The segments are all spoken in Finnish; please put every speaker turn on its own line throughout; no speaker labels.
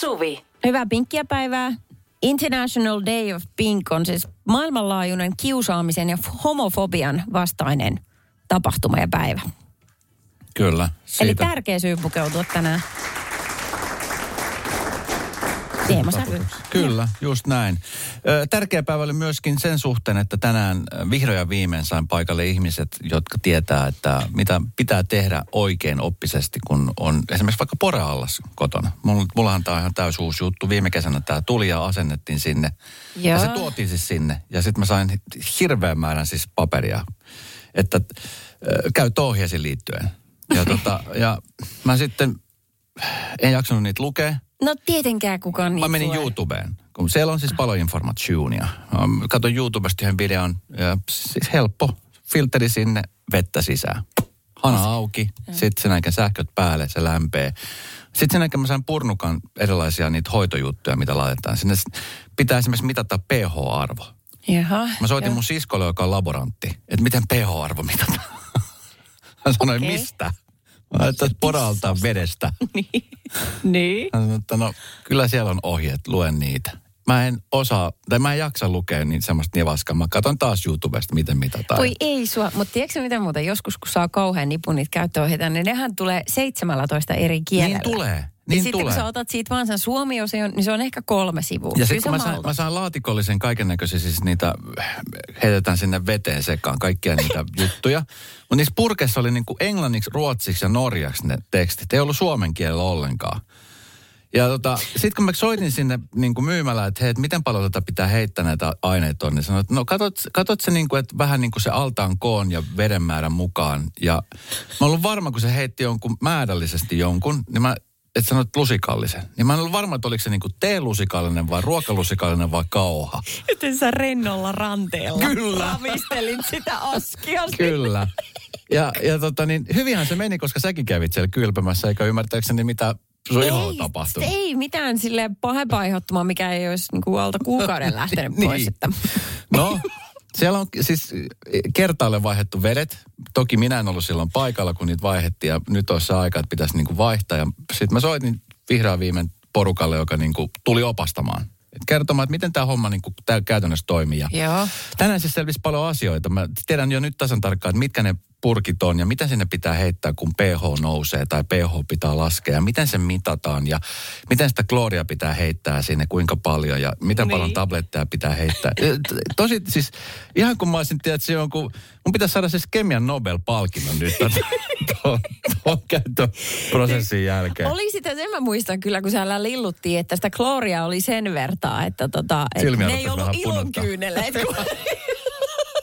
Suvi.
Hyvää pinkkiä päivää. International Day of Pink on siis maailmanlaajuinen kiusaamisen ja homofobian vastainen tapahtuma ja päivä.
Kyllä.
Eli
Siitä.
tärkeä syy pukeutua tänään. Teemasävy.
Kyllä, just näin. Tärkeä päivä oli myöskin sen suhteen, että tänään vihdoin ja viimein sain paikalle ihmiset, jotka tietää, että mitä pitää tehdä oikein oppisesti, kun on esimerkiksi vaikka poreallas kotona. Mulla- Mullahan tämä on ihan täys uusi juttu. Viime kesänä tämä tuli ja asennettiin sinne. Ja
Joo.
se tuotiin siis sinne. Ja sitten mä sain hirveän määrän siis paperia, että ö, käyttöohjeisiin liittyen. Ja, tota, ja mä sitten en jaksanut niitä lukea.
No tietenkään kukaan niitä
Mä menin
lue.
YouTubeen, kun siellä on siis paljon informatioonia. Mä Katson YouTubesta yhden videon, ja siis helppo, filteri sinne, vettä sisään. Hana auki, sitten sen aikaan sähköt päälle, se lämpee. Sitten sen aikaan mä sain purnukan erilaisia niitä hoitojuttuja, mitä laitetaan. Sinne pitää esimerkiksi mitata pH-arvo.
Jaha.
Mä soitin
joo.
mun siskolle, joka on laborantti, että miten pH-arvo mitataan. Hän sanoi,
Okei.
mistä? Että poralta vedestä.
Niin.
Sanoi, että no kyllä siellä on ohjeet, luen niitä. Mä en osaa, tai mä en jaksa lukea niin semmoista nevaskaa. Mä katson taas YouTubesta, miten mitataan.
Voi ei sua, mutta tiedätkö mitä muuta, joskus kun saa kauhean nipun niitä käyttöohjeita, niin nehän tulee 17 eri kielellä.
Niin tulee,
ja
niin
sitten
tulee.
kun sä otat siitä vaan sen suomi-osion, niin se on ehkä kolme sivua.
Ja sitten kun mä saan, mä saan laatikollisen kaiken näköisiä, siis niitä heitetään sinne veteen sekaan, kaikkia niitä juttuja. Mutta niissä purkeissa oli niinku englanniksi, ruotsiksi ja norjaksi ne tekstit. Ei ollut suomen kielellä ollenkaan. Ja tota, sitten kun mä soitin sinne niin kuin myymälään, että hei, et miten paljon tätä pitää heittää näitä aineita on, niin sanoin, että no katot, katot se niin kuin, että vähän niin kuin se altaan koon ja veden määrän mukaan. Ja mä ollut varma, kun se heitti jonkun määrällisesti jonkun, niin mä, että sanoit lusikallisen. Niin mä en ollut varma, että oliko se niin kuin teelusikallinen vai ruokalusikallinen vai kauha.
Joten sä rennolla ranteella
Kyllä.
ravistelit sitä askia.
Kyllä. Ja, ja tota niin, hyvinhän se meni, koska säkin kävit siellä kylpemässä, eikä ymmärtääkseni mitä sun iholla tapahtunut.
ei mitään sille pahempaa mikä ei olisi niin kuin alta kuukauden lähtenyt
Niin.
pois. Että.
No, siellä on siis kertaalle vaihdettu vedet. Toki minä en ollut silloin paikalla, kun niitä vaihdettiin ja nyt olisi se aika, että pitäisi niinku vaihtaa. Ja sitten mä soitin vihreän viimein porukalle, joka niinku tuli opastamaan. Et kertomaan, että miten tämä homma niinku tää käytännössä toimii. Ja
Joo.
Tänään siis selvisi paljon asioita. Mä tiedän jo nyt tasan tarkkaan, että mitkä ne purkit on ja mitä sinne pitää heittää, kun pH nousee tai pH pitää laskea ja miten se mitataan ja miten sitä klooria pitää heittää sinne, kuinka paljon ja miten
Niin.
paljon tabletteja pitää heittää. Tosi siis, ihan kun mä olisin, tiedät, se jonkun, mun pitäisi saada siis kemian Nobel-palkinnon nyt tuon- käyttöprosessin jälkeen.
Oli sitä, sen mä muistan kyllä, kun siellä lilluttiin, että sitä klooria oli sen vertaa, että tota, et ne ei ollut ilonkyyneleet. kun-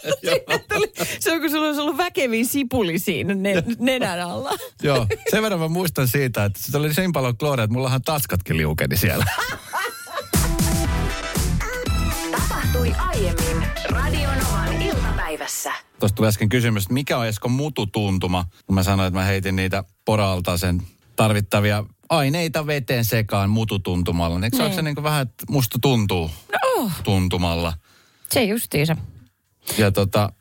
Se on, kun sulla olisi ollut väkevin sipuli siinä ne, nenän alla.
Joo, sen verran mä muistan siitä, että se oli niin paljon klooria, että mullahan taskatkin liukeni siellä.
Tapahtui aiemmin Radionovan iltapäivässä.
Tuosta tuli äsken kysymys, että mikä on Esko mututuntuma, kun mä sanoin, että mä heitin niitä poralta sen tarvittavia aineita veteen sekaan mututuntumalla. Eikö se ole
Niin.
se niin kuin vähän, että musta tuntuu
Oh,
tuntumalla?
se justiinsa.
Ja tota,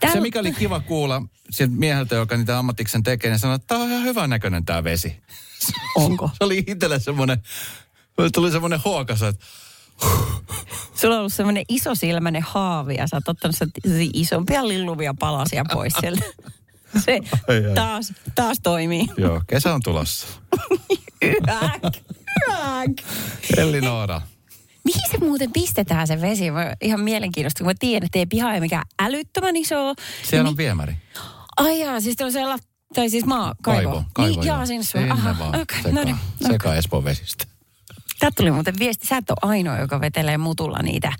Täällä-
se mikä oli kiva kuulla sieltä mieheltä, joka niitä ammatiksen tekee, niin sanoi, että tämä on ihan hyvän näköinen tämä vesi.
Onko?
Se oli itselle semmoinen, tuli semmoinen huokas, että
Sulla on ollut semmoinen isosilmäinen haavi ja sä oot ottanut isompia lilluvia palasia pois sieltä. Se
Ai, ai.
taas, taas toimii.
joo, kesä on tulossa.
Yäk, yäk.
Elli Noora.
Mihin se muuten pistetään se vesi? Mä, ihan mielenkiintoista, kun mä tiedän, että ei piha ei mikään älyttömän iso.
Siellä
Niin
on viemäri.
Ai jaa, siis on siellä, tai siis maa, kaivo.
Kaivo, kaivo
niin, jaa, sinne Aha,
vaan
okei,
sekaan,
no niin.
sekaan Espoon vesistä.
Täältä tuli muuten viesti, sä et ole ainoa, joka vetelee mutulla niitä,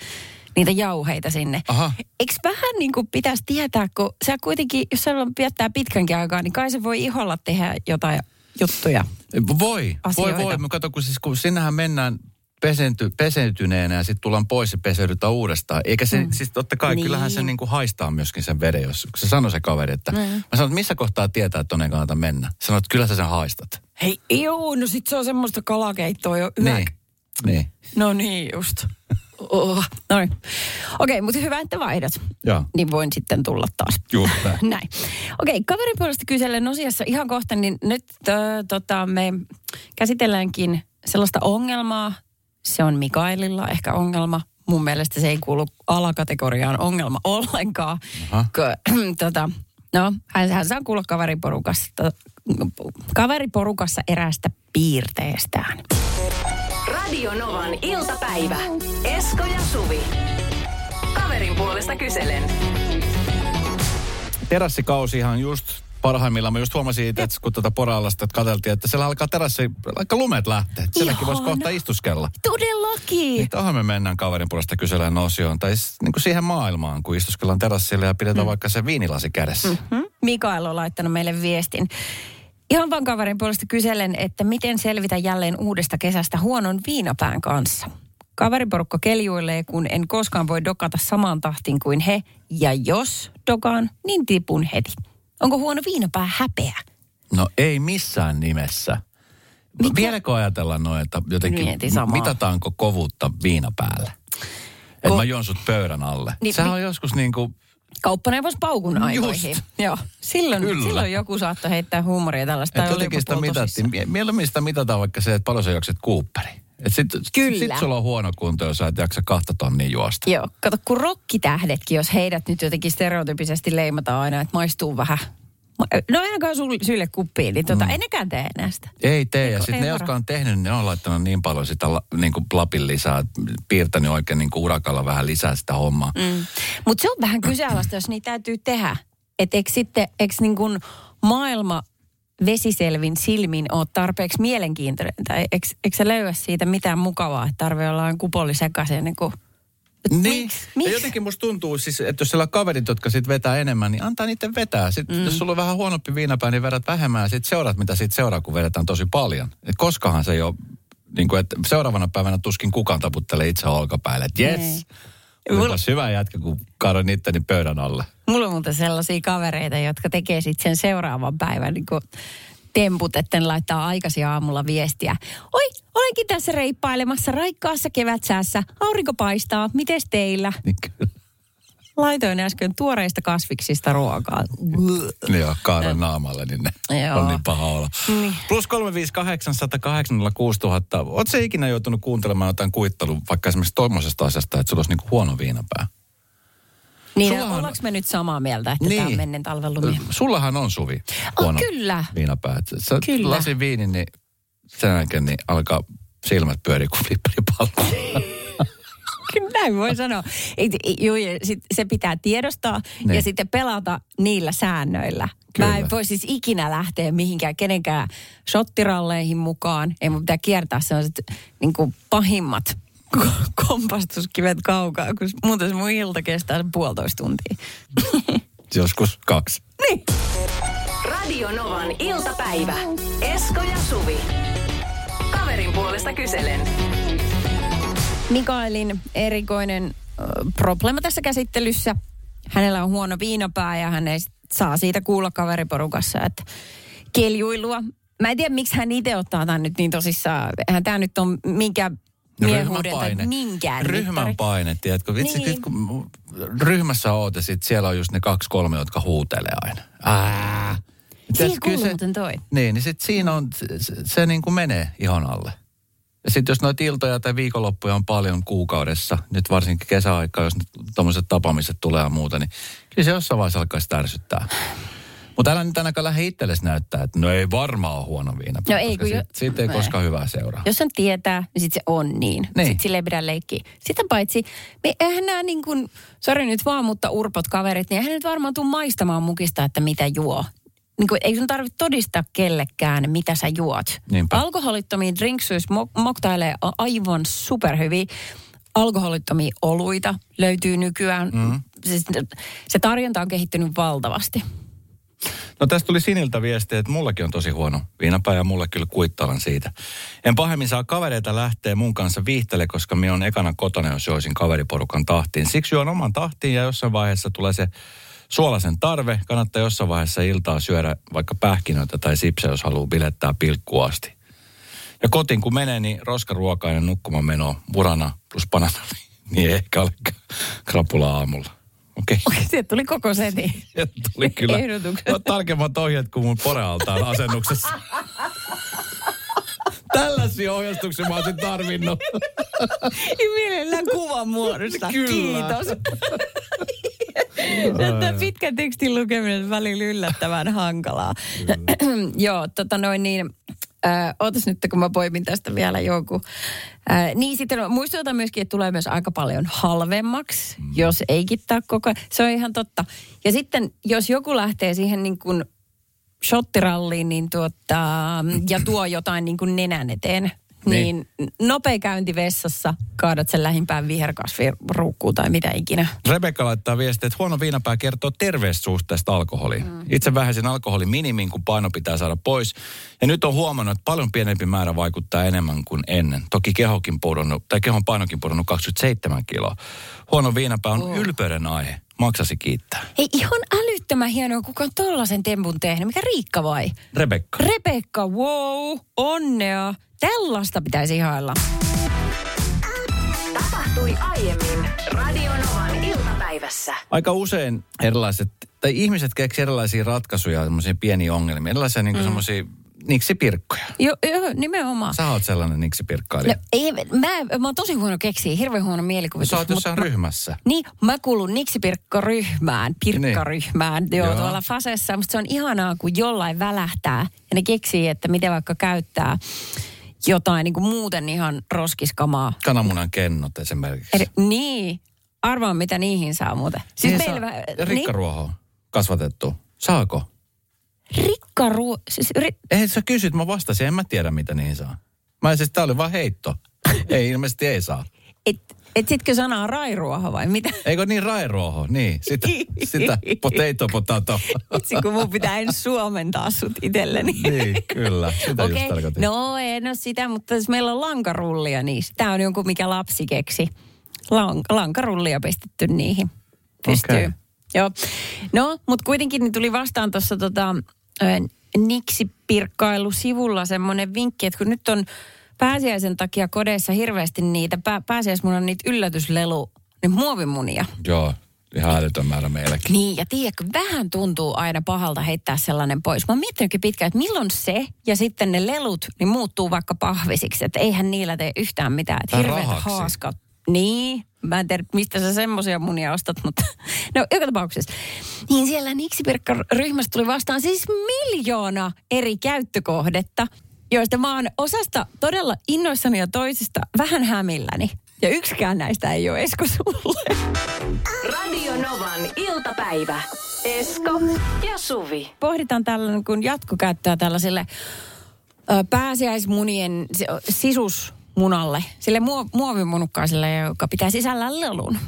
niitä jauheita sinne.
Aha.
Eikö vähän niin kuin pitäisi tietää, kun sä kuitenkin, jos se viettää pitkänkin aikaa, niin kai se voi iholla tehdä jotain juttuja.
Voi, voi,
Asioita.
voi. Mä katson, kun, siis, kun sinnehän mennään pesenty, peseytyneenä ja sitten tullaan pois ja peseydytään uudestaan. Eikä se, mm. siis totta kai,
Niin.
niin. kyllähän se niinku haistaa myöskin sen veden, jos se sanoi se kaveri, että mm. mä sanoin, että missä kohtaa tietää, että tonne kannata mennä. Sanoit, että kyllä sä sen haistat.
Hei, joo, no sit se on semmoista kalakeittoa jo yök.
Niin, niin.
No niin just. Oh. No niin. Okei, mutta hyvä, että vaihdat.
Joo,
Niin voin sitten tulla taas.
just näin.
Okei, kaverin puolesta kysellen osiassa ihan kohta, niin nyt äh, tota, me käsitelläänkin sellaista ongelmaa. Se on Mikaelilla ehkä ongelma. Mun mielestä se ei kuulu alakategoriaan ongelma ollenkaan.
Aha.
K- tota, no, hän, hän saa kuulla kaveriporukassa, kaveriporukassa eräästä piirteestään.
Radio Novan iltapäivä. Esko ja Suvi. Kaverin puolesta kyselen.
Terassikausihan just parhaimmillaan. Mä just huomasin itse, että kun tuota porallasta katseltiin, että siellä alkaa terassi, alkaa lumet lähteä. Sielläkin voisi kohta istuskella.
Todellakin.
Niin tohon me mennään kaverin puolesta kysellään osioon. Tai niin kuin siihen maailmaan, kun istuskellaan terassilla ja pidetään mm. vaikka se viinilasi kädessä. Mm.
Hmm? Mikael on laittanut meille viestin. Ihan vaan kaverin puolesta kyselen, että miten selvitä jälleen uudesta kesästä huonon viinapään kanssa. Kaveriporukka keljuilee, kun en koskaan voi dokata samaan tahtiin kuin he. Ja jos dokaan, niin tipun heti. Onko huono viinapää häpeä?
No ei missään nimessä.
Mikä?
Vieläkö ajatellaan noin, että jotenkin
samaa.
mitataanko kovuutta viina päälle? Että
Ko-
mä juon sut pöydän alle.
Niin,
Sehän
mi-
on joskus niin kuin,
Kauppaneuvos paukun aikoihin.
Just.
Joo. Silloin,
Kyllä.
silloin joku saattoi heittää huumoria tällaista.
jotenkin sitä mitattiin. Mieluummin sitä mitataan vaikka se, että paljon sä juokset Cooperi. Et sit,
Kyllä.
sit sulla on huono kunto, jos sä et jaksa kahta tonnia juosta.
Joo, kato kun rokkitähdetkin, jos heidät nyt jotenkin stereotypisesti leimataan aina, että maistuu vähän. No ainakaan sul, sylle kuppiin, niin tota, mm. nekään tee enää sitä.
Ei tee. Ja sitten
ei
ne,
varo.
jotka on tehnyt, niin ne on laittanut niin paljon sitä la, niin kuin lapin lisää, piirtänyt oikein niin kuin urakalla vähän lisää sitä hommaa. Mm.
Mutta se on vähän kyseenalaista, jos niitä täytyy tehdä. Että eikö sitten, eikö niin kuin maailma vesiselvin silmin ole tarpeeksi mielenkiintoinen? Tai eikö, eikö se löyä siitä mitään mukavaa, että tarvii olla kupolli sekaisin niin kuin
Niin.
Miksi?
Ja
Miksi?
jotenkin musta tuntuu siis, että jos siellä on kaverit, jotka sit vetää enemmän, niin antaa niiden vetää. Sitten mm. jos sulla on vähän huonompi viinapää, niin vedät vähemmän ja sitten seurat, mitä siitä seuraa, kun vedetään tosi paljon. Et koskahan se ole, niin kuin, että seuraavana päivänä tuskin kukaan taputtelee itse olkapäälle. Että jes,
Ei.
olipas hyvä jätkä, kun kaadoin itteni pöydän alle.
Mulla on muuten sellaisia kavereita, jotka tekee sitten sen seuraavan päivän niin kuin temput, että ne laittaa aikaisin aamulla viestiä. Oi, olenkin tässä reippailemassa raikkaassa kevätsäässä. Aurinko paistaa. Mites teillä?
Niin.
Laitoin äsken tuoreista kasviksista ruokaa.
Joo, kaadan naamalle, niin ne
Joo.
on niin paha olla.
Niin.
Plus 358 000. Oletko ikinä joutunut kuuntelemaan jotain kuittelua, vaikka esimerkiksi tuommoisesta asiasta, että sulla olisi niinku huono viinapää?
Niin,
Sullahan-
ollaanko me nyt samaa mieltä, että niin. tämä on mennen talven lumia?
Sullahan on Suvi
Oh,
huono
kyllä.
viinapää. Et Sä
Kyllä.
lasin viinin, niin sen jälkeen niin alkaa silmät pyöriä kuin flipperipallo.
Kyllä näin voi sanoa. Joo, ja sit se pitää tiedostaa
Niin.
ja sitten pelata niillä säännöillä.
Kyllä.
Mä en voi siis ikinä lähteä mihinkään kenenkään shottiralleihin mukaan. Ei mun pitää kiertää sellaiset niin pahimmat kompastuskivet kaukaa, kun muuten se mun ilta kestää puolitoista tuntia.
Joskus kaksi.
niin.
Radio Novan iltapäivä. Esko ja Suvi. Kaverin puolesta kyselen.
Mikaelin erikoinen ö, probleema tässä käsittelyssä. Hänellä on huono viinapää ja hän ei saa siitä kuulla kaveriporukassa, että keljuilua. Mä en tiedä, miksi hän itse ottaa tämän nyt niin tosissaan. Eihän tämä nyt on minkä miehuuden tai minkään
Ryhmän
mittari.
paine, tiedätkö? Vitsi,
Niin.
niin. kun ryhmässä oot ja sit siellä on just ne kaksi kolme, jotka huutelee aina. Ää.
Siihen kuuluu muuten toi.
Niin, niin sit siinä on, se, se, se niin kuin menee ihon alle. Ja sitten jos noita iltoja tai viikonloppuja on paljon kuukaudessa, nyt varsinkin kesäaikaa, jos tuommoiset tapaamiset tulee ja muuta, niin kyllä se jossain vaiheessa alkaisi tärsyttää. Mutta älä nyt ainakaan lähde itsellesi näyttää, että no ei varmaan ole huono viina.
No ei, kun jo-
siitä, siitä ei
Ei.
koskaan hyvää seuraa.
Jos sen tietää, niin sitten se on niin.
Niin.
Sitten sille ei pidä leikkiä. Sitten paitsi, me eihän nämä niin kuin, sori nyt vaan, mutta urpot kaverit, niin eihän nyt varmaan tuu maistamaan mukista, että mitä juo. Niin kuin, ei sun tarvitse todistaa kellekään, mitä sä juot.
Niinpä.
Alkoholittomia drinksyys mo- moktailee aivan superhyviä. Alkoholittomia oluita löytyy nykyään. Mm. Se, se tarjonta on kehittynyt valtavasti.
No tästä tuli Siniltä viesti, että mullakin on tosi huono viinapää ja mulla kyllä kuittaalan siitä. En pahemmin saa kavereita lähteä mun kanssa viihtele, koska minä on ekana kotona, jos joisin kaveriporukan tahtiin. Siksi juon oman tahtiin ja jossain vaiheessa tulee se suolaisen tarve. Kannattaa jossain vaiheessa iltaa syödä vaikka pähkinöitä tai sipsejä, jos haluaa bilettää pilkkuun asti. Ja kotiin kun menee, niin roskaruokainen nukkumaan meno, burana plus banana, niin ehkä ole krapula aamulla. Okei. Okay.
Sieltä tuli koko seti.
Sieltä tuli kyllä
Ehdotukset.
no, tarkemmat ohjeet kuin mun porealtaan asennuksessa. Tällaisia ohjastuksia mä olisin tarvinnut.
Mielellään kuvan muodosta.
Kyllä.
Kiitos. Tämä pitkän tekstin lukeminen on välillä yllättävän hankalaa. Joo, tota noin niin, äh, ootas nyt, kun mä poimin tästä vielä joku. Äh, niin sitten muistutan myöskin, että tulee myös aika paljon halvemmaksi, mm. jos ei kittää koko ajan. Se on ihan totta. Ja sitten, jos joku lähtee siihen niin kuin shottiralliin niin tuota, ja tuo jotain niin kuin nenän eteen, niin. niin nopea käynti vessassa, kaadat sen lähimpään viherkasviruukkuun tai mitä ikinä.
Rebekka laittaa viestiä, että huono viinapää kertoo terveestä suhteesta alkoholiin. Mm. Itse vähäisin alkoholin minimin, kun paino pitää saada pois. Ja nyt on huomannut, että paljon pienempi määrä vaikuttaa enemmän kuin ennen. Toki kehokin pudonnut, tai kehon painokin pudonnut 27 kiloa. Huono viinapää on oh. ylpeyden aihe. Maksasi kiittää.
Hei, ihan älyttömän hienoa, kuka on tollasen tempun tehnyt. Mikä Riikka vai?
Rebekka.
Rebekka, wow, onnea. Tällaista pitäisi ihailla.
Tapahtui aiemmin Radionovan iltapäivässä.
Aika usein erilaiset, tai ihmiset keksivät erilaisia ratkaisuja, semmoisia pieniä ongelmia, erilaisia niin mm. semmoisia niksipirkkoja.
Joo, jo, nimenomaan.
Sä oot sellainen niksipirkkailija.
No, ei, mä, mä oon tosi huono keksiä, hirveän huono mielikuvitus.
Sä oot jossain
mä,
ryhmässä.
Niin, mä kuulun niksipirkkaryhmään, pirkkaryhmään, niin. joo, joo, tuolla Fasessa. Musta se on ihanaa, kun jollain välähtää ja ne keksii, että miten vaikka käyttää jotain niin kuin muuten ihan roskiskamaa.
Kananmunan kennot esimerkiksi.
Eri, niin, arvaa mitä niihin saa muuten.
Siis niin meillä, saa, ja rikkaruohoa niin? kasvatettu. Saako?
Rikkaruo... Siis ri...
Ei sä kysyt, mä vastasin, en mä tiedä mitä niihin saa. Mä siis tää oli vaan heitto. ei, ilmeisesti ei saa.
Et, et sitkö sanaa rairuoho vai mitä?
Eikö niin rairuoho, niin. Sitä, sitä potato potato.
Itse kun mun pitää en suomentaa sut itselleni.
niin, kyllä. Sitä okay. just tarkoitin.
No en ole sitä, mutta jos meillä on lankarullia, niin tämä on jonkun mikä lapsi keksi. Lan, lankarullia pistetty niihin. Pystyy. Okay. Joo. No, mutta kuitenkin niin tuli vastaan tuossa tota, niksipirkkailusivulla semmoinen vinkki, että kun nyt on pääsiäisen takia kodeissa hirveästi niitä, pää, pääsiäismunan on niitä yllätyslelu, niin muovimunia.
Joo, ihan älytön määrä meilläkin.
Niin, ja tiedätkö, vähän tuntuu aina pahalta heittää sellainen pois. Mä oon miettinytkin pitkään, että milloin se ja sitten ne lelut niin muuttuu vaikka pahvisiksi, että eihän niillä tee yhtään mitään. Että hirveät haaskat. Niin, Mä en tiedä, mistä sä semmoisia munia ostat, mutta no joka tapauksessa. Niin siellä Niksipirkka-ryhmästä tuli vastaan siis miljoona eri käyttökohdetta, joista mä oon osasta todella innoissani ja toisista vähän hämilläni. Ja yksikään näistä ei ole Esko sulle.
Radio Novan iltapäivä. Esko ja Suvi.
Pohditaan tällainen kun jatkokäyttöä tällaisille ö, pääsiäismunien sisus munalle, sille muo- muovimunukkaiselle, joka pitää sisällään lelun.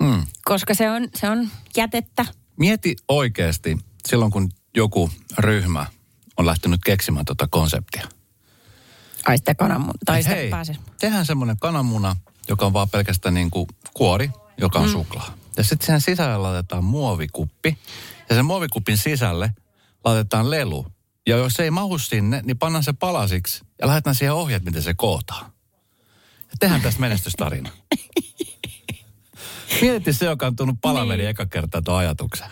Mm. Koska se on, se on jätettä.
Mieti oikeasti silloin, kun joku ryhmä on lähtenyt keksimään tuota konseptia.
Ai sitä kananmuna, tai sitä
Hei, pääse. tehdään semmoinen kananmuna, joka on vaan pelkästään niin kuin kuori, joka on mm. suklaa. Ja sitten sen sisälle laitetaan muovikuppi. Ja sen muovikupin sisälle laitetaan lelu. Ja jos se ei mahu sinne, niin pannaan se palasiksi ja lähdetään siihen ohjeet, miten se kootaan. Ja tehdään tästä menestystarina. Mieti se, joka on tullut palaveri niin. eka kertaa tuon ajatuksen.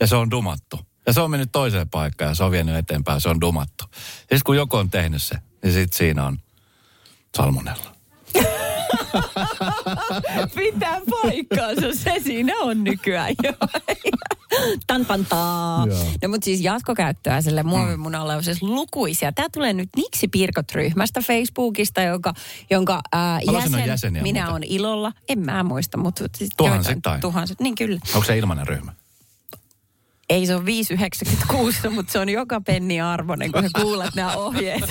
Ja se on dumattu. Ja se on mennyt toiseen paikkaan ja se on vienyt eteenpäin, se on dumattu. Sitten kun joku on tehnyt se, niin sitten siinä on salmonella.
Pitää paikkaansa, se siinä on nykyään jo. Tanpantaa. No mutta siis jatkokäyttöä sille muovimunalle on siis lukuisia. Tämä tulee nyt Niksi Pirkot-ryhmästä Facebookista, jonka, jonka ää, jäsen, minä olen ilolla. En mä muista, mutta siis
tuhansittain.
Tuhansit, niin kyllä.
Onko se ilmainen ryhmä?
Ei se on 5,96, mutta se on joka penni arvoinen, kun sä kuulet nämä ohjeet.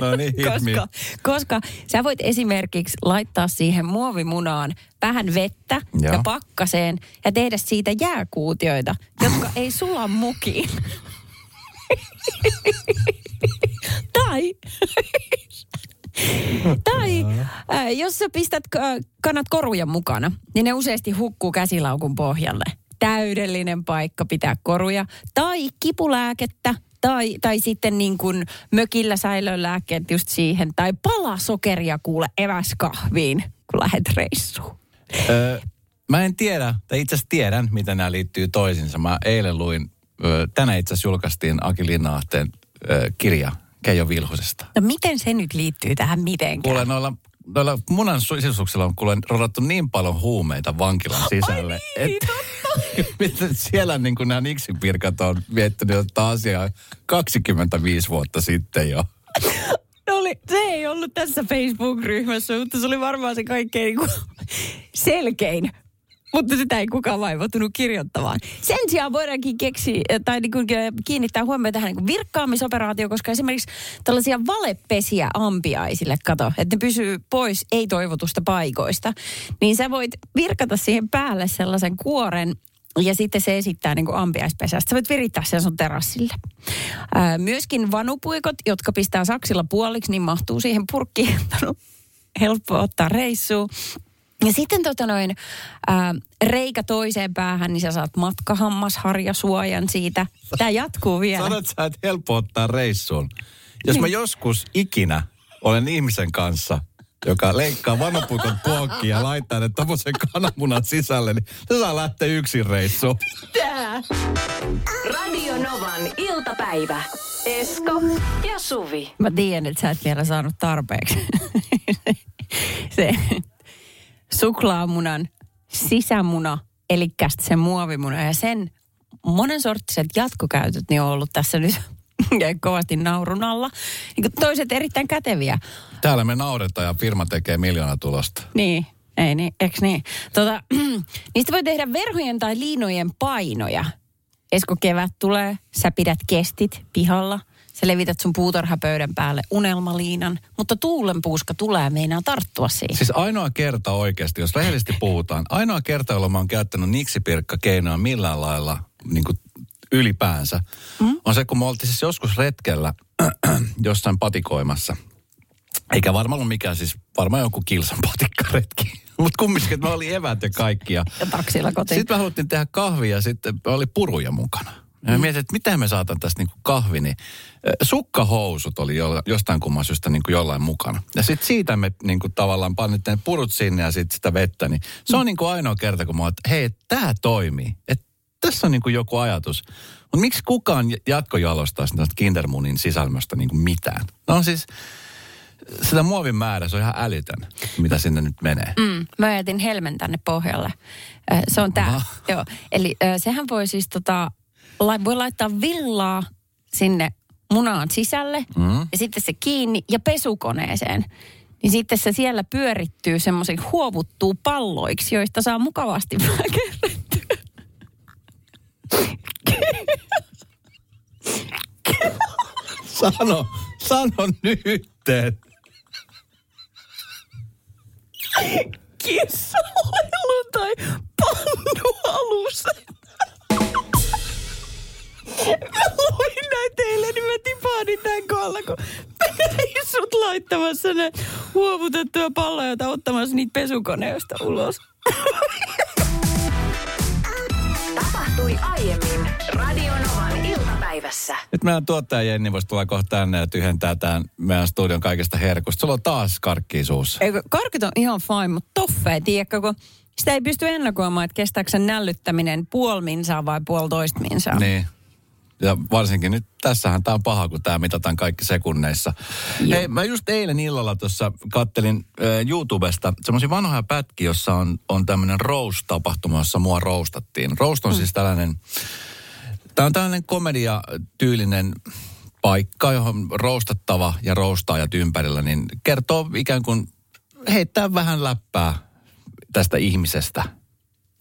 No niin,
koska, koska sä voit esimerkiksi laittaa siihen muovimunaan vähän vettä Joo. ja pakkaseen ja tehdä siitä jääkuutioita, jotka ei sula mukiin. tai tai äh, jos sä pistät kanat koruja mukana, niin ne useasti hukkuu käsilaukun pohjalle täydellinen paikka pitää koruja. Tai kipulääkettä, tai, tai sitten niin kuin mökillä säilölääkkeet just siihen. Tai pala sokeria kuule eväskahviin, kun lähdet reissuun.
Öö, mä en tiedä, tai itse asiassa tiedän, miten nämä liittyy toisiinsa. Mä eilen luin, tänään itse asiassa julkaistiin Aki Linnaahteen kirja, Keijo Vilhusesta.
No miten se nyt liittyy tähän mitenkään?
Kuule, noilla, noilla munan sisuksilla on kuule rodattu niin paljon huumeita vankilan sisälle.
Ai niin,
että siellä niin kuin nämä niksipirkat on miettinyt tätä asiaa 25 vuotta sitten jo.
No oli, se ei ollut tässä Facebook-ryhmässä, mutta se oli varmaan se kaikkein niin kuin selkein mutta sitä ei kukaan vaivautunut kirjoittamaan. Sen sijaan voidaankin keksiä, tai niin kuin kiinnittää huomioon tähän niin virkkaamisoperaatio, koska esimerkiksi tällaisia valepesiä ampiaisille, kato, että ne pysyy pois ei-toivotusta paikoista, niin sä voit virkata siihen päälle sellaisen kuoren, ja sitten se esittää niin ampiaispesästä. Sä voit virittää sen sun terassille. Ää, myöskin vanupuikot, jotka pistää saksilla puoliksi, niin mahtuu siihen purkkiin. Helppo ottaa reissuun. Ja sitten tota noin, ää, reikä toiseen päähän, niin sä saat matkahammasharjasuojan siitä. Tämä jatkuu vielä.
Sanot sä, että helppo ottaa reissuun. Jos niin. mä joskus ikinä olen ihmisen kanssa, joka leikkaa vanhapuikon puokki ja laittaa ne tommosen kananmunan sisälle, niin se saa lähteä yksin reissuun.
Tää. Radio Novan iltapäivä. Esko ja Suvi.
Mä tiedän, että sä et vielä saanut tarpeeksi. se, suklaamunan sisämuna, eli se muovimuna ja sen monensorttiset jatkokäytöt niin on ollut tässä nyt kovasti naurun alla. Niin toiset erittäin käteviä.
Täällä me nauretaan ja firma tekee miljoona tulosta.
Niin, ei niin, eks niin? Tota, niistä voi tehdä verhojen tai liinojen painoja. Esko kevät tulee, sä pidät kestit pihalla. Sä levität sun puutarhapöydän päälle unelmaliinan, mutta tuulenpuuska tulee meinaa tarttua siihen.
Siis ainoa kerta oikeasti, jos rehellisesti puhutaan, ainoa kerta, jolloin mä oon käyttänyt niksipirkka-keinoa millään lailla niin kuin ylipäänsä, mm? on se, kun me oltiin siis joskus retkellä jossain patikoimassa. Eikä varmaan ollut mikään siis, varmaan joku kilsan patikkaretki. Mutta kumminkin, että me oli evät ja kaikki. Ja,
ja taksilla kotiin.
Sitten me haluttiin tehdä kahvia ja sitten oli puruja mukana. Ja mm. mietin, että mitä me saatan tästä niinku kahvi, niin sukkahousut oli jo, jostain kumman syystä niinku jollain mukana. Ja sitten siitä me niinku tavallaan pannittiin purut sinne ja sitten sitä vettä, niin se on mm. niinku ainoa kerta, kun mä oon, että hei, tämä toimii. Että tässä on niinku joku ajatus. Mutta miksi kukaan jatkojalostaa sitä Kindermunin sisälmöstä niinku mitään? No siis, sitä muovin määrä, se on ihan älytön, mitä sinne nyt menee.
Mm, mä jätin helmen tänne pohjalle. Se on tämä. Joo. Eli sehän voi siis tota, voi laittaa villaa sinne munaan sisälle mm. ja sitten se kiinni ja pesukoneeseen. Niin sitten se siellä pyörittyy semmoisen huovuttuu palloiksi, joista saa mukavasti vähän
sano, sano nyt.
Kissalailu tai pannualuset. Mä luin näin teille, niin mä tipahdin tämän kohdalla, kun sut laittamassa ne huovutettuja palloja ja ottamassa niitä pesukoneesta ulos.
Tapahtui aiemmin Radionovan iltapäivässä.
Nyt meidän tuottaja Jenni voisi tulla kohta tänne ja tyhjentää tämän meidän studion kaikesta herkusta. Sulla on taas karkki suussa.
Eikö, karkit on ihan fine, mutta toffee, tiedätkö, kun sitä ei pysty ennakoimaan, että kestääkö sen nällyttäminen puoli minsaa vai puolitoista minsaa.
Niin. Ja varsinkin nyt, tässähän tämä on paha, kun tämä mitataan kaikki sekunneissa. Joo. Hei, mä just eilen illalla tuossa kattelin äh, YouTubesta semmoisia vanhoja pätkiä, jossa on, on tämmöinen roast-tapahtuma, jossa mua roustattiin. Roast on mm. siis tällainen, tämä on tällainen komediatyylinen paikka, johon roustattava ja roustaajat ympärillä, niin kertoo ikään kuin heittää vähän läppää tästä ihmisestä.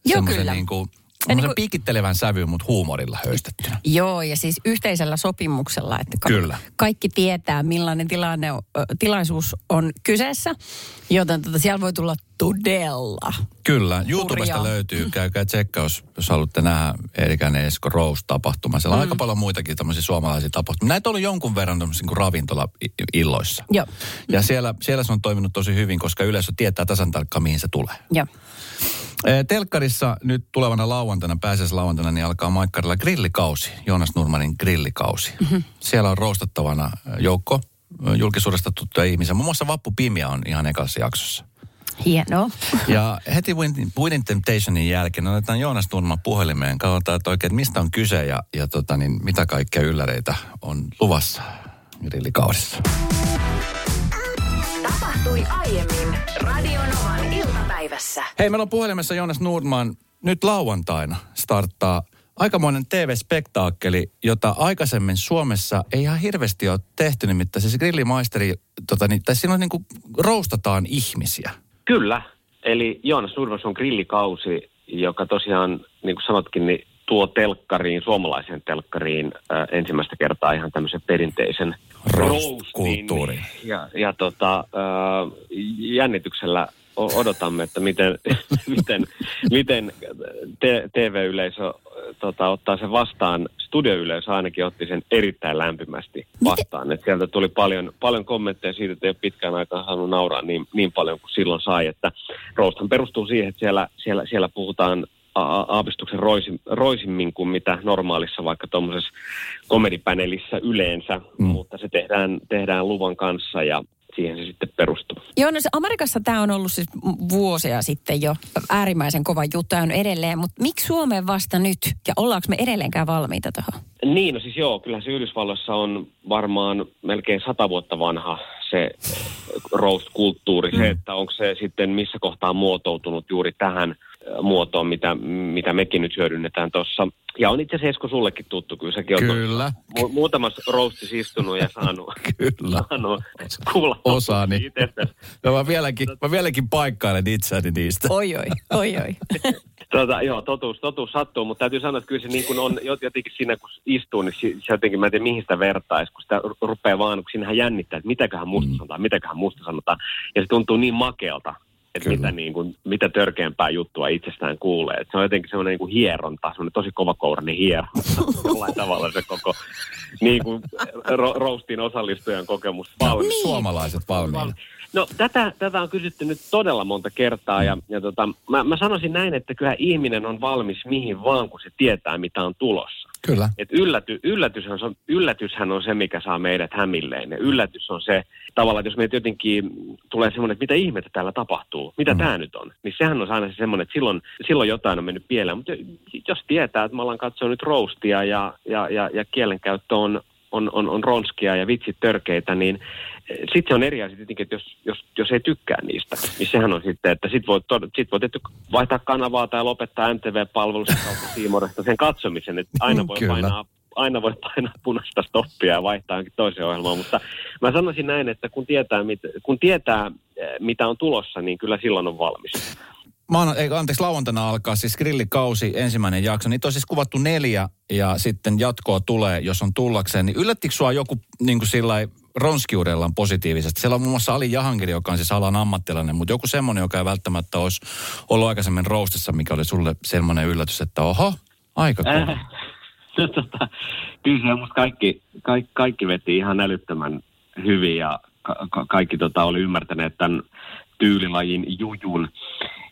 Joo, kyllä.
Niin kuin, ja niin kuin, piikittelevän sävyyn, mutta huumorilla höystettynä.
Joo, ja siis yhteisellä sopimuksella, että ka-
Kyllä.
kaikki tietää, millainen tilanne, tilaisuus on kyseessä. Joten tota, siellä voi tulla todella
Kyllä, YouTubesta hurjaa. löytyy. Käykää tsekkaus, jos haluatte nähdä Erikäinen Esko Rose-tapahtuma. Siellä on mm. aika paljon muitakin tämmöisiä suomalaisia tapahtumia. Näitä oli jonkun verran tämmöisiä niin ravintola-illoissa.
Joo.
Ja siellä, siellä se on toiminut tosi hyvin, koska yleisö tietää tasan tarkkaan, mihin se tulee.
Joo.
Telkkarissa nyt tulevana lauantaina, pääsiäis lauantaina, niin alkaa Maikkarilla grillikausi, Joonas Nurmanin grillikausi. Mm-hmm. Siellä on roostattavana joukko julkisuudesta tuttuja ihmisiä. Muun muassa Vappu Pimia on ihan ekassa jaksossa.
Hienoa.
Ja heti Winning Temptationin jälkeen otetaan Joonas Nurman puhelimeen. Katsotaan, että oikein, mistä on kyse ja, ja tota, niin, mitä kaikkea ylläreitä on luvassa. grillikausissa.
Tapahtui aiemmin Radionovan iltapäivässä.
Hei, meillä on puhelimessa Jonas Nordman. Nyt lauantaina starttaa aikamoinen TV-spektaakkeli, jota aikaisemmin Suomessa ei ihan hirveästi ole tehty. Nimittäin siis grillimaisteri, tota, niin, tai siinä on niin kuin, roustataan ihmisiä.
Kyllä. Eli Joonas Nurmos on grillikausi, joka tosiaan, niin kuin sanotkin, niin tuo telkkariin, suomalaiseen telkkariin äh, ensimmäistä kertaa ihan tämmöisen perinteisen
Roast-kulttuurin.
Ja, ja tota, äh, jännityksellä odotamme, että miten, miten, miten te- TV-yleisö tota, ottaa sen vastaan. Studioyleisö ainakin otti sen erittäin lämpimästi vastaan. Et sieltä tuli paljon, paljon kommentteja siitä, että ei ole pitkään aikaan saanut nauraa niin, niin paljon kuin silloin sai. Että Roasthan perustuu siihen, että siellä, siellä, siellä puhutaan aavistuksen roisin, roisimmin kuin mitä normaalissa vaikka tuommoisessa komedipanelissa yleensä, mm. mutta se tehdään, tehdään luvan kanssa ja siihen se sitten perustuu.
Joonas, Amerikassa tämä on ollut siis vuosia sitten jo äärimmäisen kova juttu ja on edelleen, mutta miksi Suomeen vasta nyt ja ollaanko me edelleenkään valmiita tuohon?
Niin, no siis joo, kyllä se Yhdysvalloissa on varmaan melkein sata vuotta vanha se roast-kulttuuri, se, että onko se sitten missä kohtaa muotoutunut juuri tähän äh, muotoon, mitä, mitä mekin nyt hyödynnetään tuossa. Ja on itse asiassa Esko sullekin tuttu, kyllä säkin
Kyllä.
mu- muutamassa roastissa istunut ja saanut,
Kyllä.
saanut kuulla
Osaani.
itsestäsi.
Ja mä vieläkin, mä vieläkin paikkailen itseäni niistä.
Oi oi, oi oi.
Tota, joo, totuus, totuus sattuu, mutta täytyy sanoa, että kyllä se niin kuin on jot- jotenkin siinä, kun istuu, niin se jotenkin, mä en tiedä mihin sitä vertaisi, kun sitä ru- rupeaa vaan, kun siinähän jännittää, että mitäköhän musta sanotaan, mitäköhän musta sanotaan. Ja se tuntuu niin makealta, että mitä, niin kuin, mitä törkeämpää juttua itsestään kuulee. Et se on jotenkin semmoinen niin kuin hieronta, semmoinen tosi kovakourainen hieronta. Jollain tavalla se koko niin kuin, ro- roastin osallistujan kokemus valmis.
Suomalaiset valmiina.
No tätä, tätä on kysytty nyt todella monta kertaa ja, ja tota, mä, mä sanoisin näin, että kyllä ihminen on valmis mihin vaan, kun se tietää, mitä on tulossa.
Kyllä.
Et ylläty, yllätyshän, on, yllätyshän on se, mikä saa meidät hämilleen. Ja yllätys on se, tavallaan, että jos meitä jotenkin tulee semmoinen, että mitä ihmettä täällä tapahtuu, mitä mm. tämä nyt on, niin sehän on aina se semmoinen, että silloin, silloin jotain on mennyt pieleen. Mutta jos tietää, että me ollaan katsonut nyt roastia ja, ja, ja, ja kielenkäyttö on, on, on, on ronskia ja vitsit törkeitä, niin sitten se on eri asia tietenkin, että jos, jos, jos ei tykkää niistä, niin sehän on sitten, että sit voi, sit voi tietty vaihtaa kanavaa tai lopettaa MTV-palvelusta kautta Siimoresta sen katsomisen, että aina voi
Kyllä.
painaa aina voi painaa punaista stoppia ja vaihtaa jonkin toiseen ohjelmaan, mutta mä sanoisin näin, että kun tietää, mit, kun tietää eh, mitä on tulossa, niin kyllä silloin on valmis.
Maana, ei, anteeksi, lauantaina alkaa siis grillikausi, ensimmäinen jakso. Niitä on siis kuvattu neljä ja sitten jatkoa tulee, jos on tullakseen. Niin yllättikö sua joku niin kuin sillä ronskiudellaan positiivisesti? Siellä on muun muassa Ali Jahangiri, joka on siis alan ammattilainen, mutta joku semmoinen, joka ei välttämättä olisi ollut aikaisemmin roastissa, mikä oli sulle semmoinen yllätys, että oho, aika kova.
Äh, no, tota, kyllä musta kaikki, kaikki, kaikki veti ihan älyttömän hyvin ja ka- kaikki tota, oli ymmärtäneet tämän tyylilajin jujun.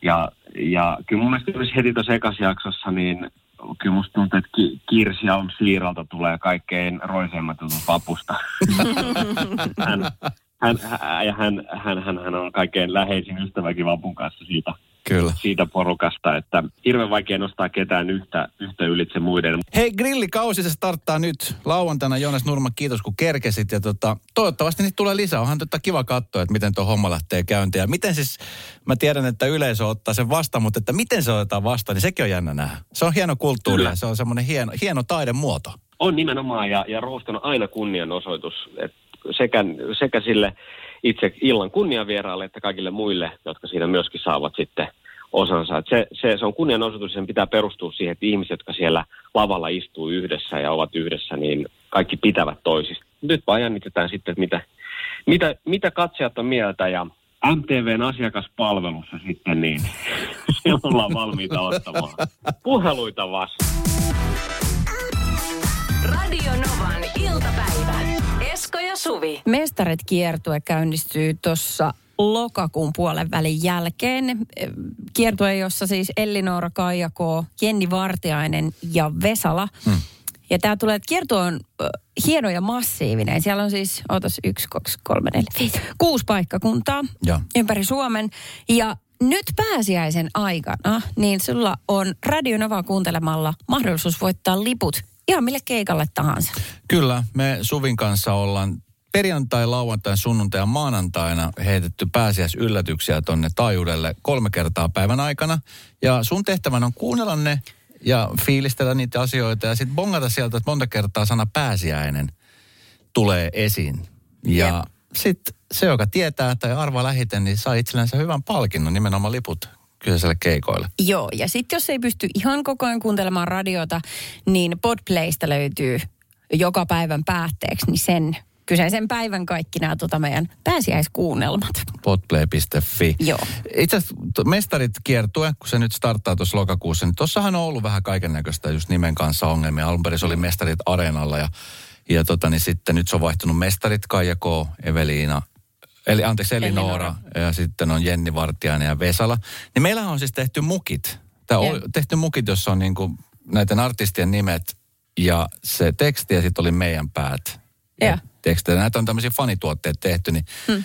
Ja, ja kyllä mun mielestä myös heti tuossa ekassa jaksossa, niin kyllä musta tuntuu, että Ki- Kirsi on Siiralta tulee kaikkein roisemmat jutut vapusta. hän, hän, hän, hän, hän, hän, on kaikkein läheisin ystäväkin vapun kanssa siitä,
Kyllä.
siitä porukasta, että hirveän vaikea nostaa ketään yhtä, yhtä ylitse muiden.
Hei, grillikausi se starttaa nyt lauantaina. Jonas Nurma, kiitos kun kerkesit. Ja tota, toivottavasti niitä tulee lisää. Onhan tota kiva katsoa, että miten tuo homma lähtee käyntiin. Ja miten siis, mä tiedän, että yleisö ottaa sen vastaan, mutta että miten se otetaan vastaan, niin sekin on jännä nähdä. Se on hieno kulttuuri ja se on semmoinen hieno, hieno taidemuoto.
On nimenomaan, ja, ja roast on aina kunnianosoitus, että sekä, sekä sille itse illan kunniavieraalle että kaikille muille, jotka siinä myöskin saavat sitten osansa. Se, se, se on kunnianosoitus, sen pitää perustua siihen, että ihmiset, jotka siellä lavalla istuu yhdessä ja ovat yhdessä, niin kaikki pitävät toisista. Nyt vaan jännitetään sitten, että mitä, mitä, mitä katsojat on mieltä ja MTVn asiakaspalvelussa sitten, niin se ollaan valmiita ottamaan puheluita vastaan.
Radio Novan iltapäivä. Esko ja Suvi.
Mestaret kiertue käynnistyy tuossa lokakuun puolen välin jälkeen. Kiertue, jossa siis Ellinora Kaijako, Jenni Vartiainen ja Vesala. Hmm. Ja tämä tulee, että kiertue on äh, hieno ja massiivinen. Siellä on siis, otas yksi, kaksi, kolme, neljä, viisi, kuusi paikkakuntaa
Joo.
ympäri Suomen. Ja nyt pääsiäisen aikana, niin sulla on Radio Nova kuuntelemalla mahdollisuus voittaa liput ihan mille keikalle tahansa.
Kyllä, me Suvin kanssa ollaan perjantai, lauantai, sunnuntai ja maanantaina heitetty pääsiäisyllätyksiä tonne taajuudelle kolme kertaa päivän aikana. Ja sun tehtävän on kuunnella ne ja fiilistellä niitä asioita ja sitten bongata sieltä, että monta kertaa sana pääsiäinen tulee esiin. Ja sitten se, joka tietää tai arvaa lähiten, niin saa itsellensä hyvän palkinnon, nimenomaan liput kyseiselle keikoille.
Joo, ja sitten jos ei pysty ihan koko ajan kuuntelemaan radiota, niin Podplaysta löytyy joka päivän päätteeksi, niin sen kyseisen päivän kaikki nämä tota meidän pääsiäiskuunnelmat.
Podplay.fi.
Joo.
Itse asiassa mestarit kiertue, kun se nyt starttaa tuossa lokakuussa, niin tuossahan on ollut vähän kaiken näköistä just nimen kanssa ongelmia. Alun perin se oli mestarit Areenalla ja, ja tota, niin sitten nyt se on vaihtunut mestarit Kaija K, Eveliina, eli anteeksi Elinora,
Elinora.
ja sitten on Jenni Vartiainen ja Vesala. Niin meillähän on siis tehty mukit. Tämä on tehty mukit, jossa on niinku näiden artistien nimet ja se teksti ja sitten oli meidän päät.
Joo.
tekstejä. Näitä on tämmöisiä fanituotteet tehty, niin hmm.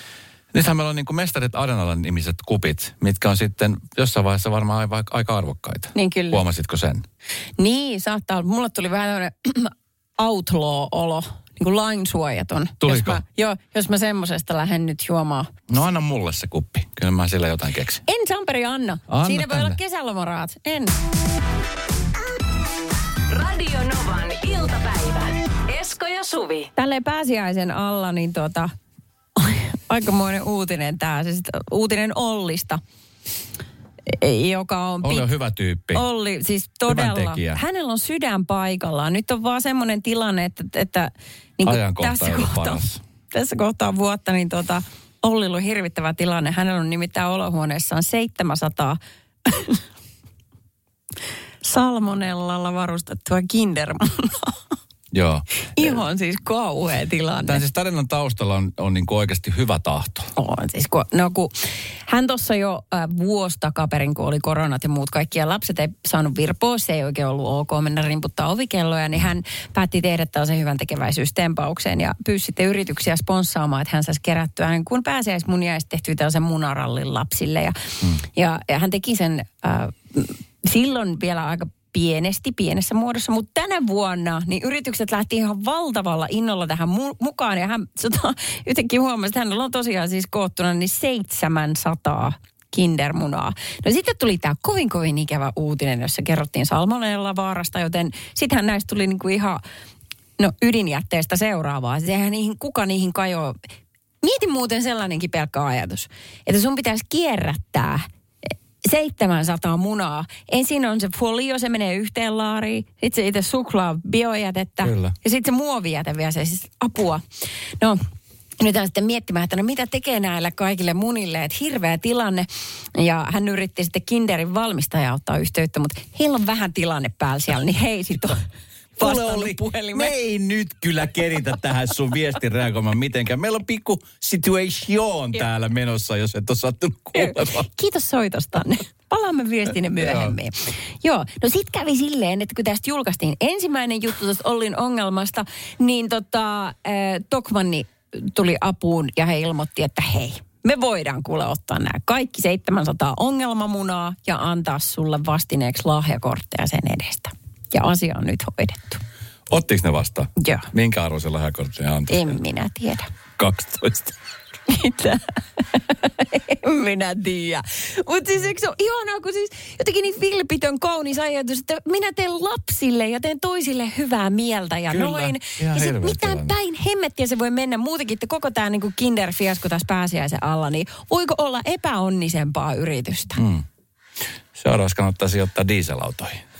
Nythän meillä on niin kuin Mestarit Arenalla nimiset kupit, mitkä on sitten jossain vaiheessa varmaan aika arvokkaita.
Niin kyllä.
Huomasitko sen?
Niin, saattaa olla. Mulle tuli vähän tämmöinen outlaw-olo, niin kuin lainsuojaton.
Tuliko?
Jos mä, joo, jos mä semmosesta lähden nyt juomaan.
No anna mulle se kuppi. Kyllä mä sillä jotain keksin.
En Samperi Anna.
Anna
Siinä voi
tänne.
olla kesälomaraat. En.
Radio Novan iltapäivä. Esko ja Suvi.
Tälleen pääsiäisen alla, niin tota, aikamoinen uutinen tämä. Siis uutinen Ollista, joka on...
Olli
pit-
on hyvä tyyppi.
Olli, siis todella. Hänellä on sydän paikallaan. Nyt on vaan semmoinen tilanne, että, että niin tässä, kohtaa, tässä kohtaa vuotta, niin tota, Ollilla on hirvittävä tilanne. Hänellä on nimittäin olohuoneessaan 700 salmonellalla varustettua kindermunaa.
Joo.
Ihan siis kauhea tilanne.
Tämän siis tarinan taustalla on, on niin oikeasti hyvä tahto.
On siis, kun, no kun hän tuossa jo äh, vuosi takaperin, kun oli koronat ja muut kaikki, ja lapset ei saanut virpoa, se ei oikein ollut ok mennä rimputtaa ovikelloja, niin hän päätti tehdä tällaisen hyvän tekeväisyystempauksen ja pyysi sitten yrityksiä sponssaamaan, että hän saisi kerättyä niin kun pääsiäismunia ja sitten tehtyä tällaisen munarallin lapsille. Ja, mm. ja, ja hän teki sen äh, silloin vielä aika pienesti, pienessä muodossa, mutta tänä vuonna niin yritykset lähti ihan valtavalla innolla tähän mu- mukaan ja hän sota, jotenkin huomasi, että hänellä on tosiaan siis koottuna niin 700 kindermunaa. No sitten tuli tämä kovin kovin ikävä uutinen, jossa kerrottiin salmonella vaarasta, joten sittenhän näistä tuli niinku ihan no, ydinjätteestä seuraavaa. Sehän niihin, kuka niihin kajoaa. Mieti muuten sellainenkin pelkkä ajatus, että sun pitäisi kierrättää 700 munaa. Ensin on se folio, se menee yhteen laariin. Sitten se itse suklaa biojätettä.
Kyllä.
Ja sitten se muovijäte vielä, se siis apua. No, nyt hän sitten miettimään, että no mitä tekee näille kaikille munille, että hirveä tilanne. Ja hän yritti sitten Kinderin valmistajaa ottaa yhteyttä, mutta heillä on vähän tilanne päällä siellä, niin hei sit on vastannut
me
puhelimeen.
ei nyt kyllä keritä tähän sun viestin reagoimaan mitenkään. Meillä on pikku situation täällä menossa, jos et ole sattunut kuulemaan.
Kiitos soitostanne. Palaamme viestinne myöhemmin. Joo, no sit kävi silleen, että kun tästä julkaistiin ensimmäinen juttu tuosta Ollin ongelmasta, niin tota, äh, Tokmanni tuli apuun ja he ilmoitti, että hei, me voidaan kuule ottaa nämä kaikki 700 ongelmamunaa ja antaa sulle vastineeksi lahjakortteja sen edestä. Ja asia on nyt hoidettu.
Ottiks ne vastaan?
Joo.
Minkä arvoisella lahjakortin antoi?
En minä tiedä.
12.
Mitä? en minä tiedä. Mutta siis eikö se ole ihanaa, kun siis jotenkin niin vilpitön kaunis ajatus, että minä teen lapsille ja teen toisille hyvää mieltä ja
Kyllä,
noin. ja se, mitään
tilanne.
päin hemmettiä se voi mennä muutenkin, että koko tämä niinku kinderfiasko tässä pääsiäisen alla, niin voiko olla epäonnisempaa yritystä? Mm.
Seuraavaksi kannattaa sijoittaa dieselautoihin.